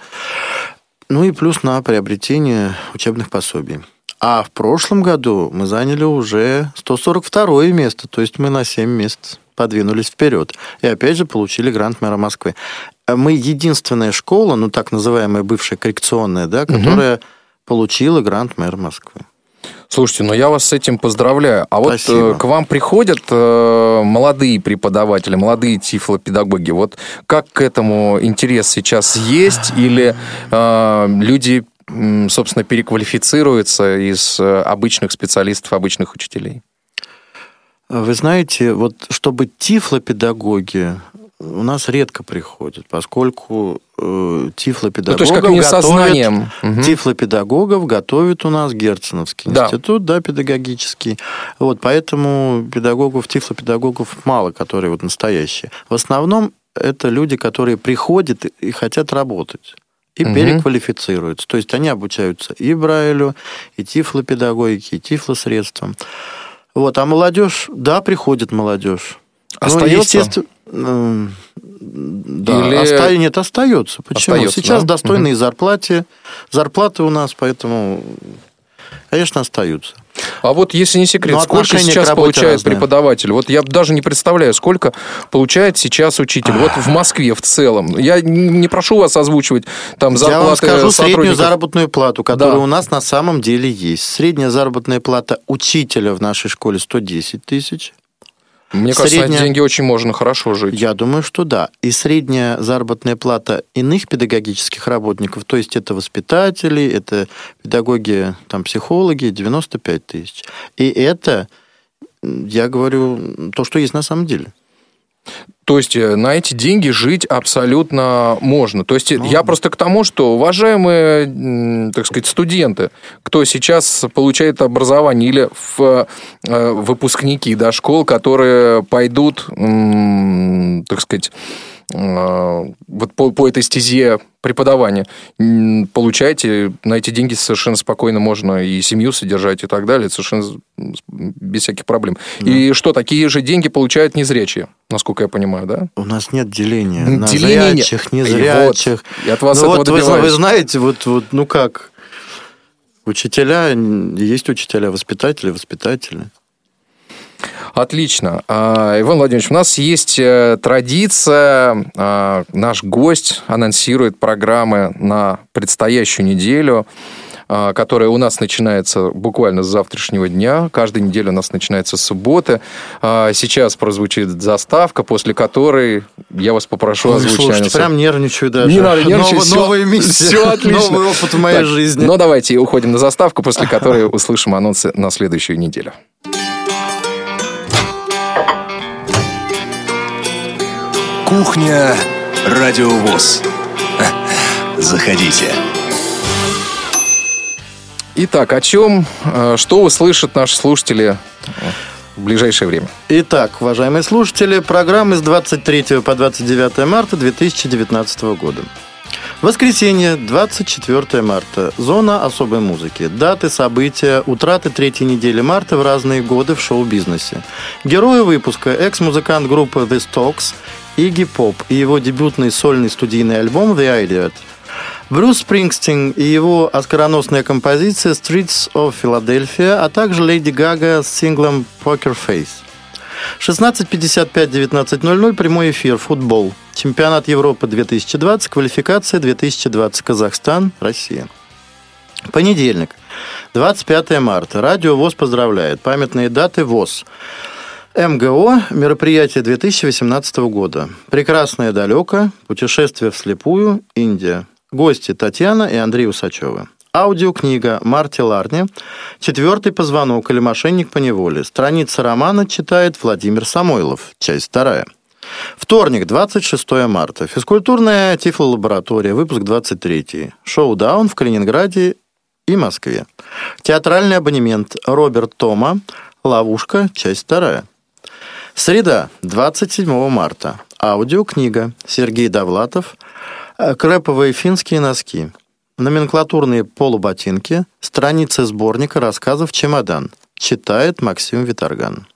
ну и плюс на приобретение учебных пособий. А в прошлом году мы заняли уже 142 место, то есть мы на 7 мест подвинулись вперед. И опять же получили грант мэра Москвы. А Мы единственная школа, ну так называемая бывшая коррекционная, да, которая получила грант мэра Москвы. Слушайте, ну я вас с этим поздравляю. А вот э, к вам приходят э, молодые преподаватели, молодые тифлопедагоги. Вот как к этому интерес сейчас есть? Или э, люди, собственно, переквалифицируются из э, обычных специалистов, обычных учителей? Вы знаете, вот чтобы тифлопедагоги у нас редко приходят, поскольку э, Ну, тифлопедагогов то есть как готовят-. Мгм. Тифлопедагогов готовит у нас Герценовский Да. институт, да, педагогический. Вот, поэтому педагогов, тифлопедагогов мало, которые вот настоящие. В основном это люди, которые приходят и- хотят работать. И Мгм. переквалифицируются. То есть они обучаются и Брайлю, и тифлопедагогике, и тифлосредствам. Вот, а молодежь, да, приходит молодежь. Ну, Остается? естественно, м, Да, Или- оста- нет, остается. Почему? Остается, Сейчас да? достойные зарплаты, зарплаты у нас, поэтому, конечно, остаются. А вот если не секрет, Но сколько отношение сейчас получает разное. преподаватель? Вот я даже не представляю, сколько получает сейчас учитель. Вот в Москве в целом. Я не прошу вас озвучивать там зарплаты Я вам скажу среднюю заработную плату, которая Да. у нас на самом деле есть. Средняя заработная плата учителя в нашей школе 110 тысяч. Мне кажется, на эти средняя- деньги очень можно хорошо жить. Я думаю, что да. И средняя заработная плата иных педагогических работников, то есть это воспитатели, это педагоги, там, психологи, 95 тысяч. И это, я говорю, то, что есть на самом деле. То есть э, на эти деньги жить абсолютно можно. То есть э, я просто к тому, что уважаемые, так сказать, студенты, кто сейчас получает образование или в, э, выпускники да, школ, которые пойдут, так сказать, вот по, по этой стезе преподавания, получаете, на эти деньги совершенно спокойно можно и семью содержать и так далее, совершенно без всяких проблем. И что, такие же деньги получают незрячие, насколько я понимаю, да? У нас нет деления на деления нет. зрячих, И незрячих. вот, я от вас Ну этого вот вы, вы знаете, вот, вот, ну как, учителя, есть учителя, воспитатели, воспитатели. Отлично. А, Иван Владимирович, у нас есть э, традиция, а, наш гость анонсирует программы на предстоящую неделю, а, которая у нас начинается буквально с завтрашнего дня. Каждая неделя у нас начинается с субботы. Сейчас прозвучит заставка, после которой я вас попрошу Ой, озвучить. слушайте, прям нервничаю даже. Не надо нервничать. Новая, всё- новая миссия, всё отлично. новый опыт в моей Так, жизни. Ну, давайте уходим на заставку, после которой услышим анонсы на следующую неделю. Кухня Радиовоз. Заходите. Итак, о чем, э, что услышат наши слушатели э, в ближайшее время? Итак, уважаемые слушатели, программы с 23 по 29 марта 2019 года. Воскресенье, 24 марта. Зона особой музыки. Даты, события, утраты третьей недели марта в разные годы в шоу-бизнесе. Герои выпуска – экс-музыкант группы The Stocks, Игги Поп и его дебютный сольный студийный альбом The Idiot. Брюс Спрингстин и его оскароносная композиция Streets of Philadelphia, а также Леди Гага с синглом Poker Face. 16.55-19.00, прямой эфир, футбол. Чемпионат Европы 2020, квалификация 2020, Казахстан, Россия. Понедельник, 25 марта. Радио ВОЗ поздравляет. Памятные даты ВОЗ. МГО. Мероприятие 2018 года. Прекрасное далеко. Путешествие вслепую. Индия. Гости Татьяна и Андрей Усачевы. Аудиокнига Марти Ларни «Четвертый позвонок» или «Мошенник по неволе». Страница романа читает Владимир Самойлов. Часть вторая. Вторник, 26 марта. Физкультурная тифлолаборатория, выпуск 23. Шоу-даун в Калининграде и Москве. Театральный абонемент Роберт Тома. Ловушка, часть вторая. Среда, 27 марта. Аудиокнига Сергей Довлатов. Э, Крэповые финские носки. Номенклатурные полуботинки. Страницы сборника рассказов «Чемодан». Читает Максим Виторган.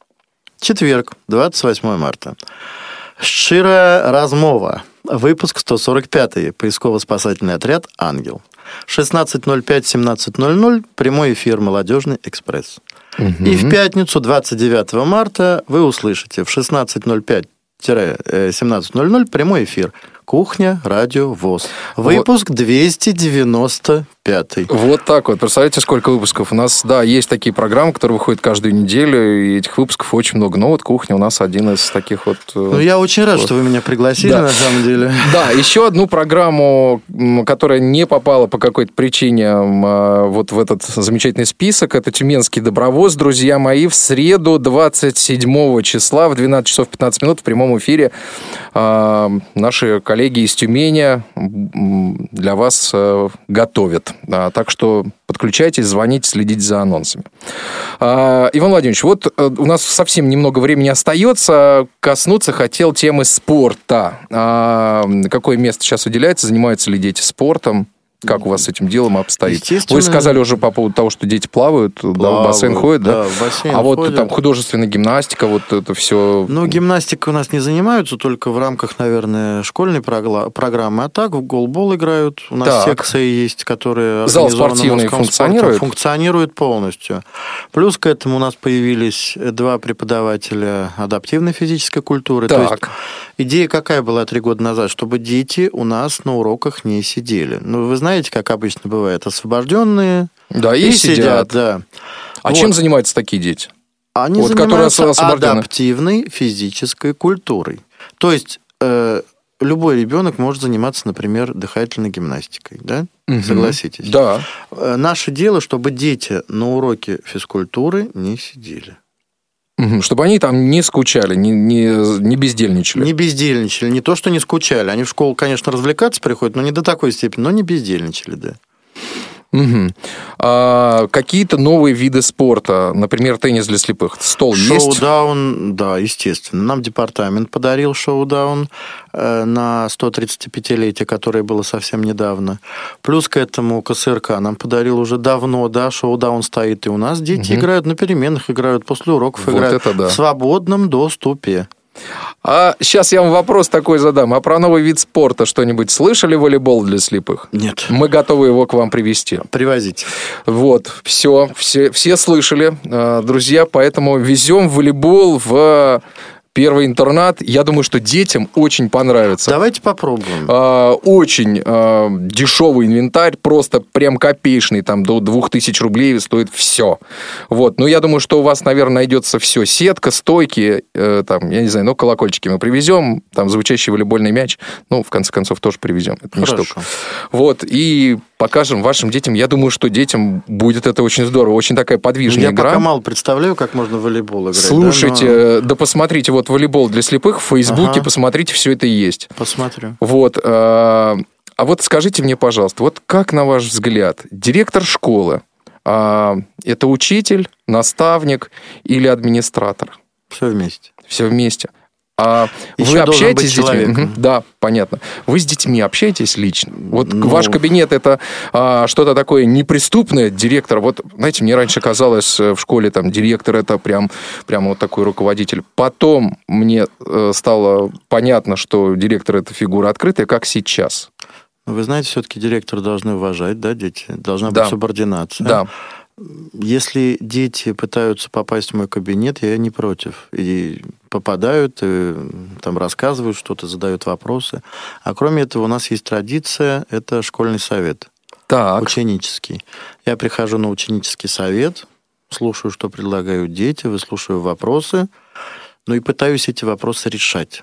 Четверг, 28 марта. Шира Размова. Выпуск 145. Поисково-спасательный отряд «Ангел». 16.05-17.00. Прямой эфир «Молодежный экспресс». И в пятницу, 29 марта, вы услышите в 16.05-17.00 прямой эфир «Кухня. Радио. ВОЗ». Выпуск 295. Вот так вот. Представляете, сколько выпусков? У нас, да, есть такие программы, которые выходят каждую неделю, и этих выпусков очень много. Но вот «Кухня» у нас один из таких вот... э, Ну, я очень рад, что вы меня пригласили, Да. на самом деле. Да, еще одну программу, которая не попала по какой-то причине а, вот в этот замечательный список, это «Тюменский добровоз». Друзья мои, в среду 27 числа в 12 часов 15 минут в прямом эфире а, наши коллеги из Тюмени для вас э, готовят. А, Так что подключайтесь, звоните, следите за анонсами. А, Иван Владимирович, вот э, у нас совсем немного времени остается. Коснуться хотел темы спорта. А, Какое место сейчас уделяется? Занимаются ли дети спортом? Как у вас с этим делом обстоит? Естественно. Вы сказали уже по поводу того, что дети плавают, да, в Плавают, бассейн ходят, да? да, в бассейн а вот ходят. там художественная гимнастика, вот это все... Ну, гимнастикой у нас не занимаются, только в рамках, наверное, школьной программы. А так в голбол играют. У нас Так. секции есть, которые Зал спортивный функционирует? Функционирует полностью. Плюс к этому у нас появились два преподавателя адаптивной физической культуры. То есть Так. идея какая была три года назад? Чтобы дети у нас на уроках не сидели. Ну, вы знаете, как обычно бывает, освобожденные Да, и, сидят. да. А Вот. чем занимаются такие дети? Они Вот, занимаются адаптивной физической культурой. То есть э, любой ребенок может заниматься, например, дыхательной гимнастикой, да? Согласитесь? Да. Э, Наше дело, чтобы дети на уроке физкультуры не сидели. Чтобы они там не скучали, не, не, не бездельничали. Не бездельничали. Не то, что не скучали. Они в школу, конечно, развлекаться приходят, но не до такой степени, но не бездельничали, да. Мгм. А, какие-то новые виды спорта, например, теннис для слепых. Стол есть? Шоу-даун, да, естественно. Нам департамент подарил шоу-даун э, на 135-летие, которое было совсем недавно. Плюс к этому КСРК нам подарил уже давно, да, шоу-даун стоит и у нас. Дети играют на переменах, играют после уроков, Вот играют это да. в свободном доступе. А сейчас я вам вопрос такой задам. А про новый вид спорта что-нибудь слышали волейбол для слепых? Нет. Мы готовы его к вам привести. Привозите. Вот, все, все, все слышали, э, друзья, поэтому везем волейбол в первый интернат. Я думаю, что детям очень понравится. Давайте попробуем. А, Очень а, дешевый инвентарь, просто прям копеечный, там до 2000 рублей стоит все. Вот, ну я думаю, что у вас, наверное, найдется все. Сетка, стойки, э, там, я не знаю, ну колокольчики мы привезем, там звучащий волейбольный мяч, ну, в конце концов, тоже привезем. Это не Хорошо. штука. Вот, и покажем вашим детям. Я думаю, что детям будет это очень здорово. Очень такая подвижная Я игра. пока мало представляю, как можно в волейбол играть. да, Слушайте, но э, да посмотрите, вот волейбол для слепых в Фейсбуке, Ага. посмотрите, все это есть. Посмотрю. Вот. э, А вот скажите мне, пожалуйста, вот как, на ваш взгляд, директор школы, а, это учитель, наставник или администратор? Все вместе. Все вместе. А Еще вы общаетесь с детьми? человеком. Да, понятно. Вы с детьми общаетесь лично? Вот Ну. ваш кабинет это а, что-то такое неприступное, директор. Вот, знаете, мне раньше казалось э, в школе там директор это прям, прям вот такой руководитель. Потом мне э, стало понятно, что директор это фигура открытая, как сейчас. Вы знаете, все-таки директора должны уважать, да, дети? Должна Да. быть субординация. Да. Если дети пытаются попасть в мой кабинет, я не против. И попадают, и там рассказывают что-то, задают вопросы. А кроме этого, у нас есть традиция, это школьный совет, Так. ученический. Я прихожу на ученический совет, слушаю, что предлагают дети, выслушиваю вопросы, ну и пытаюсь эти вопросы решать.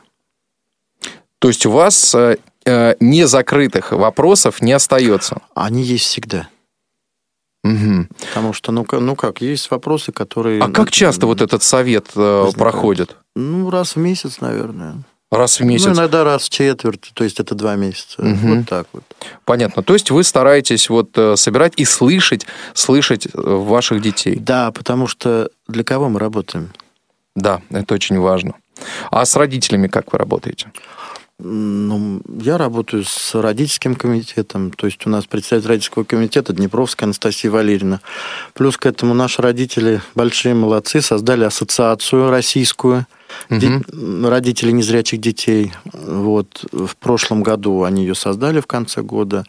То есть у вас э, э, незакрытых вопросов не остается. Они есть всегда. Мгм. Потому что, ну, ну как, есть вопросы, которые... А как часто вот этот совет э, Возникает. проходит? Ну, раз в месяц, наверное. Раз в месяц? Ну, иногда раз в четверть, то есть это два месяца. Мгм. Вот так вот. Понятно. То есть вы стараетесь вот э, собирать и слышать, слышать э, ваших детей. Да, потому что для кого мы работаем? Да, это очень важно. А с родителями как вы работаете? Ну, я работаю с родительским комитетом, то есть у нас представитель родительского комитета Днепровская Анастасия Валерьевна. Плюс к этому наши родители большие молодцы, создали ассоциацию российскую де- родителей незрячих детей. Вот в прошлом году они ее создали в конце года.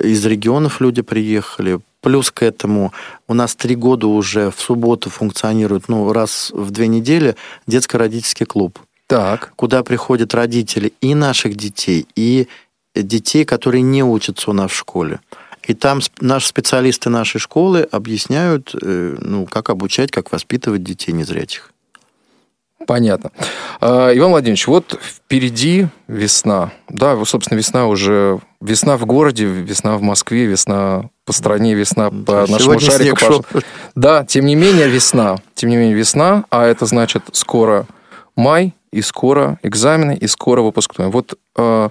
Из регионов люди приехали. Плюс к этому у нас три года уже в субботу функционирует, ну, раз в две недели детско-родительский клуб Так. куда приходят родители и наших детей, и детей, которые не учатся у нас в школе. И там наши специалисты нашей школы объясняют, э, ну, как обучать, как воспитывать детей незрячих. Понятно. А, Иван Владимирович, вот впереди весна. Да, собственно, весна уже... Весна в городе, весна в Москве, весна по стране, весна по нашему Сегодня шарику. снег шел. Да, тем не менее весна. Тем не менее весна, а это значит скоро май, и скоро экзамены, и скоро выпускной. Вот э,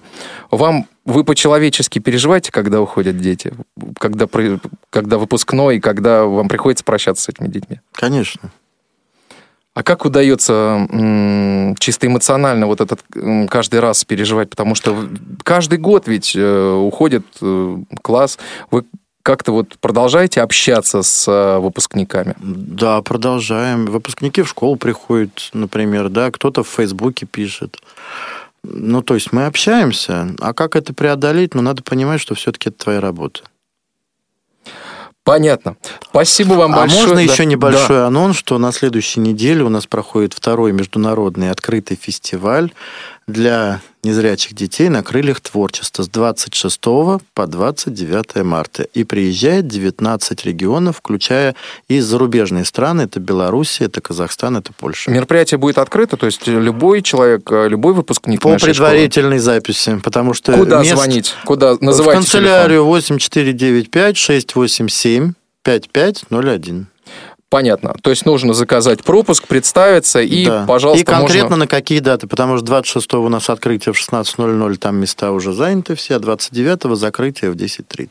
вам... Вы по-человечески переживаете, когда уходят дети? Когда, когда выпускной, когда вам приходится прощаться с этими детьми? Конечно. А как удается м, чисто эмоционально вот этот м, каждый раз переживать? Потому что каждый год ведь э, уходит э, класс. Вы как-то вот продолжаете общаться с э, выпускниками? Да, продолжаем. Выпускники в школу приходят, например, да, кто-то в Фейсбуке пишет. Ну, то есть мы общаемся. А как это преодолеть? Ну, надо понимать, что все-таки это твоя работа. Понятно. Спасибо вам а большое. можно Да. еще небольшой Да. анонс, что на следующей неделе у нас проходит второй международный открытый фестиваль для незрячих детей на крыльях творчества с 26 по 29 марта. И приезжает 19 регионов, включая и зарубежные страны. Это Белоруссия, это Казахстан, это Польша. Мероприятие будет открыто, то есть любой человек, э, любой выпускник По нашей школы. предварительной записи, потому что Куда мест- звонить? Куда в называйте канцелярию 8495 687 5501. Понятно. То есть нужно заказать пропуск, представиться и, Да. пожалуйста, И конкретно можно... на какие даты, потому что 26 у нас открытие в 16.00, там места уже заняты все, а 29 закрытие в 10.30.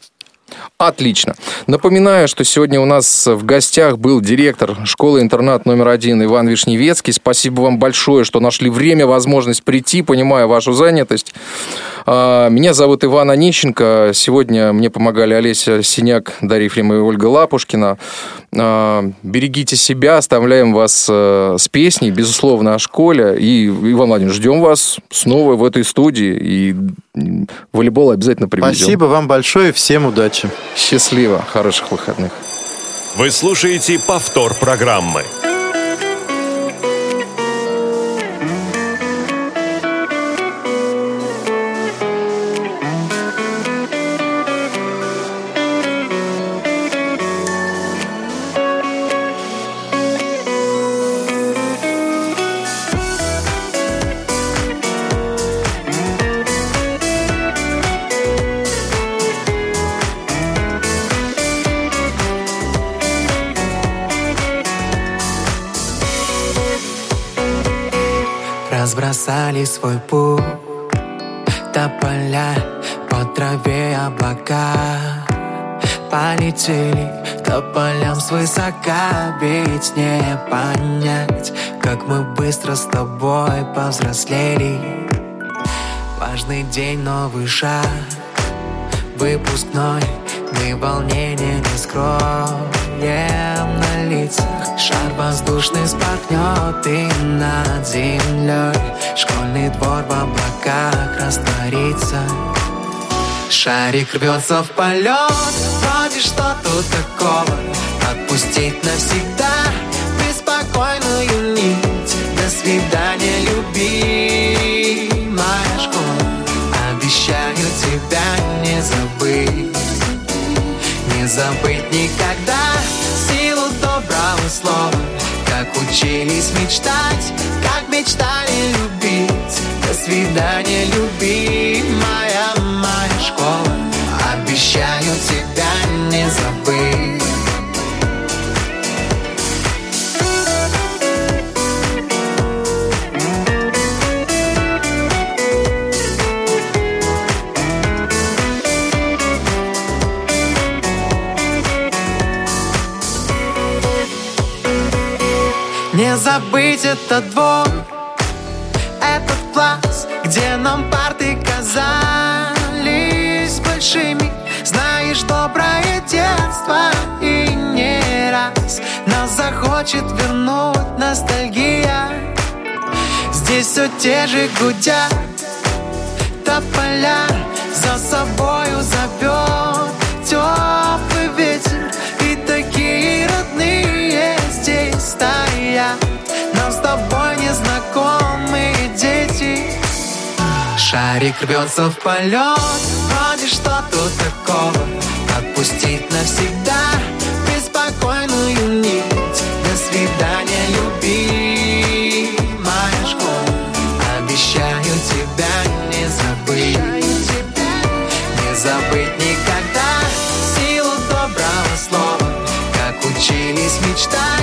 Отлично. Напоминаю, что сегодня у нас в гостях был директор школы-интернат номер один Иван Вишневецкий. Спасибо вам большое, что нашли время, возможность прийти, понимаю вашу занятость. А, Меня зовут Иван Онищенко. Сегодня мне помогали Олеся Синяк, Дарья Ефремова и Ольга Лапушкина. А, Берегите себя, оставляем вас э, с песней, безусловно, о школе. И, Иван Владимирович, ждем вас снова в этой студии. И волейбол обязательно привезем. Спасибо вам большое, всем удачи. Счастливо, хороших выходных. Вы слушаете повтор программы. Разбросали свой путь. Тополя по траве облака. Полетели тополям свысока. Ведь не понять, как мы быстро с тобой повзрослели. Важный день, новый шаг. Выпускной, мы волнение не скроем. На лицах Шар воздушный спахнет и над землей. Школьный двор в облаках растворится. Шарик рвется в полет Вроде что тут такого. Отпустить навсегда Беспокойную нить. До свидания, любимая школа. Обещаю тебя не забыть. Не забыть никогда слова Как учились мечтать Как мечтали любить. До свидания, любимая моя школа Обещаю тебя не забыть забыть этот двор. Этот класс Где нам парты казались большими. Знаешь, доброе детство И не раз. Нас захочет вернуть ностальгия. Здесь все те же гудят. Тополя за собою зовет Шарик рвется в полет. Вроде что тут такого Отпустить навсегда. Беспокойную нить До свидания, любимая школа. Обещаю тебя не забыть. Не забыть никогда. Силу доброго слова Как учились мечтать